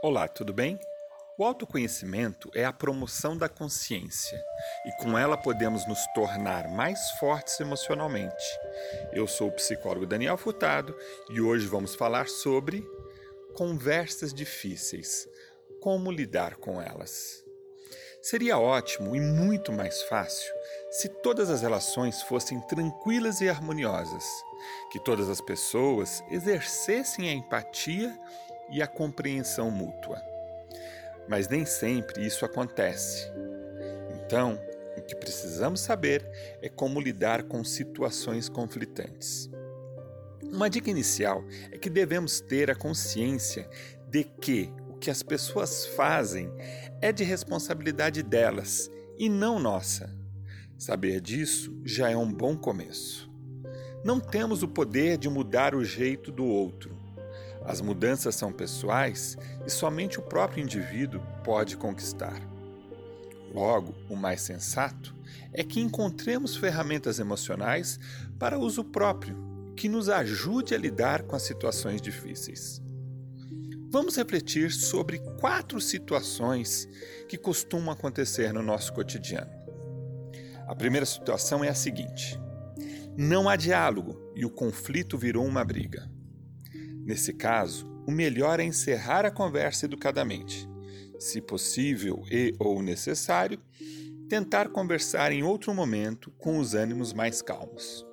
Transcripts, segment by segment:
Olá, tudo bem? O autoconhecimento é a promoção da consciência e com ela podemos nos tornar mais fortes emocionalmente. Eu sou o psicólogo Daniel Furtado e hoje vamos falar sobre conversas difíceis, como lidar com elas. Seria ótimo e muito mais fácil se todas as relações fossem tranquilas e harmoniosas, que todas as pessoas exercessem a empatia e a compreensão mútua. Mas nem sempre isso acontece. Então, o que precisamos saber é como lidar com situações conflitantes. Uma dica inicial é que devemos ter a consciência de que o que as pessoas fazem é de responsabilidade delas e não nossa. Saber disso já é um bom começo. Não temos o poder de mudar o jeito do outro, as mudanças são pessoais e somente o próprio indivíduo pode conquistar. Logo, o mais sensato é que encontremos ferramentas emocionais para uso próprio que nos ajude a lidar com as situações difíceis. Vamos refletir sobre quatro situações que costumam acontecer no nosso cotidiano. A primeira situação é a seguinte: não há diálogo e o conflito virou uma briga. Nesse caso, o melhor é encerrar a conversa educadamente. Se possível e ou necessário, tentar conversar em outro momento com os ânimos mais calmos.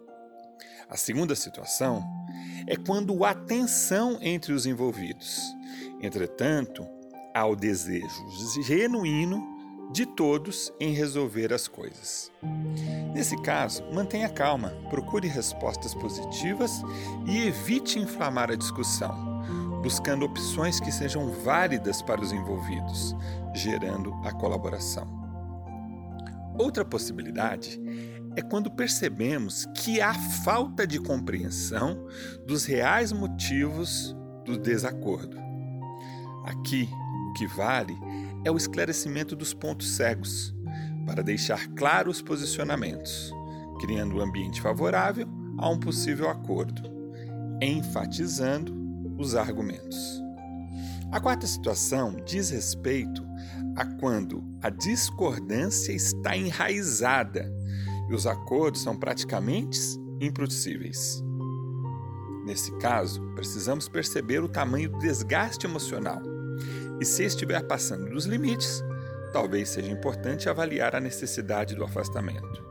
A segunda situação é quando há tensão entre os envolvidos. Entretanto, há o desejo genuíno de todos em resolver as coisas. Nesse caso, mantenha calma, procure respostas positivas e evite inflamar a discussão, buscando opções que sejam válidas para os envolvidos, gerando a colaboração. Outra possibilidade é quando percebemos que há falta de compreensão dos reais motivos do desacordo. Aqui, o que vale é o esclarecimento dos pontos cegos, para deixar claros os posicionamentos, criando um ambiente favorável a um possível acordo, enfatizando os argumentos. A quarta situação diz respeito a quando a discordância está enraizada e os acordos são praticamente impossíveis. Nesse caso, precisamos perceber o tamanho do desgaste emocional e se estiver passando dos limites, talvez seja importante avaliar a necessidade do afastamento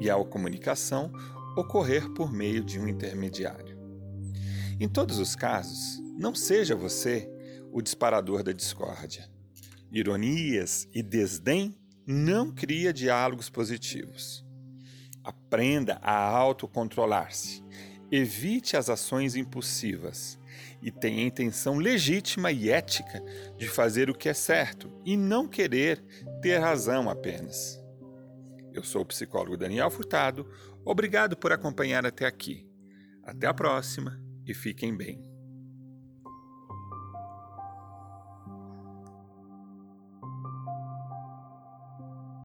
e a comunicação ocorrer por meio de um intermediário. Em todos os casos, não seja você o disparador da discórdia. Ironias e desdém não cria diálogos positivos. Aprenda a autocontrolar-se. Evite as ações impulsivas e tem a intenção legítima e ética de fazer o que é certo e não querer ter razão apenas. Eu sou o psicólogo Daniel Furtado, obrigado por acompanhar até aqui. Até a próxima e fiquem bem.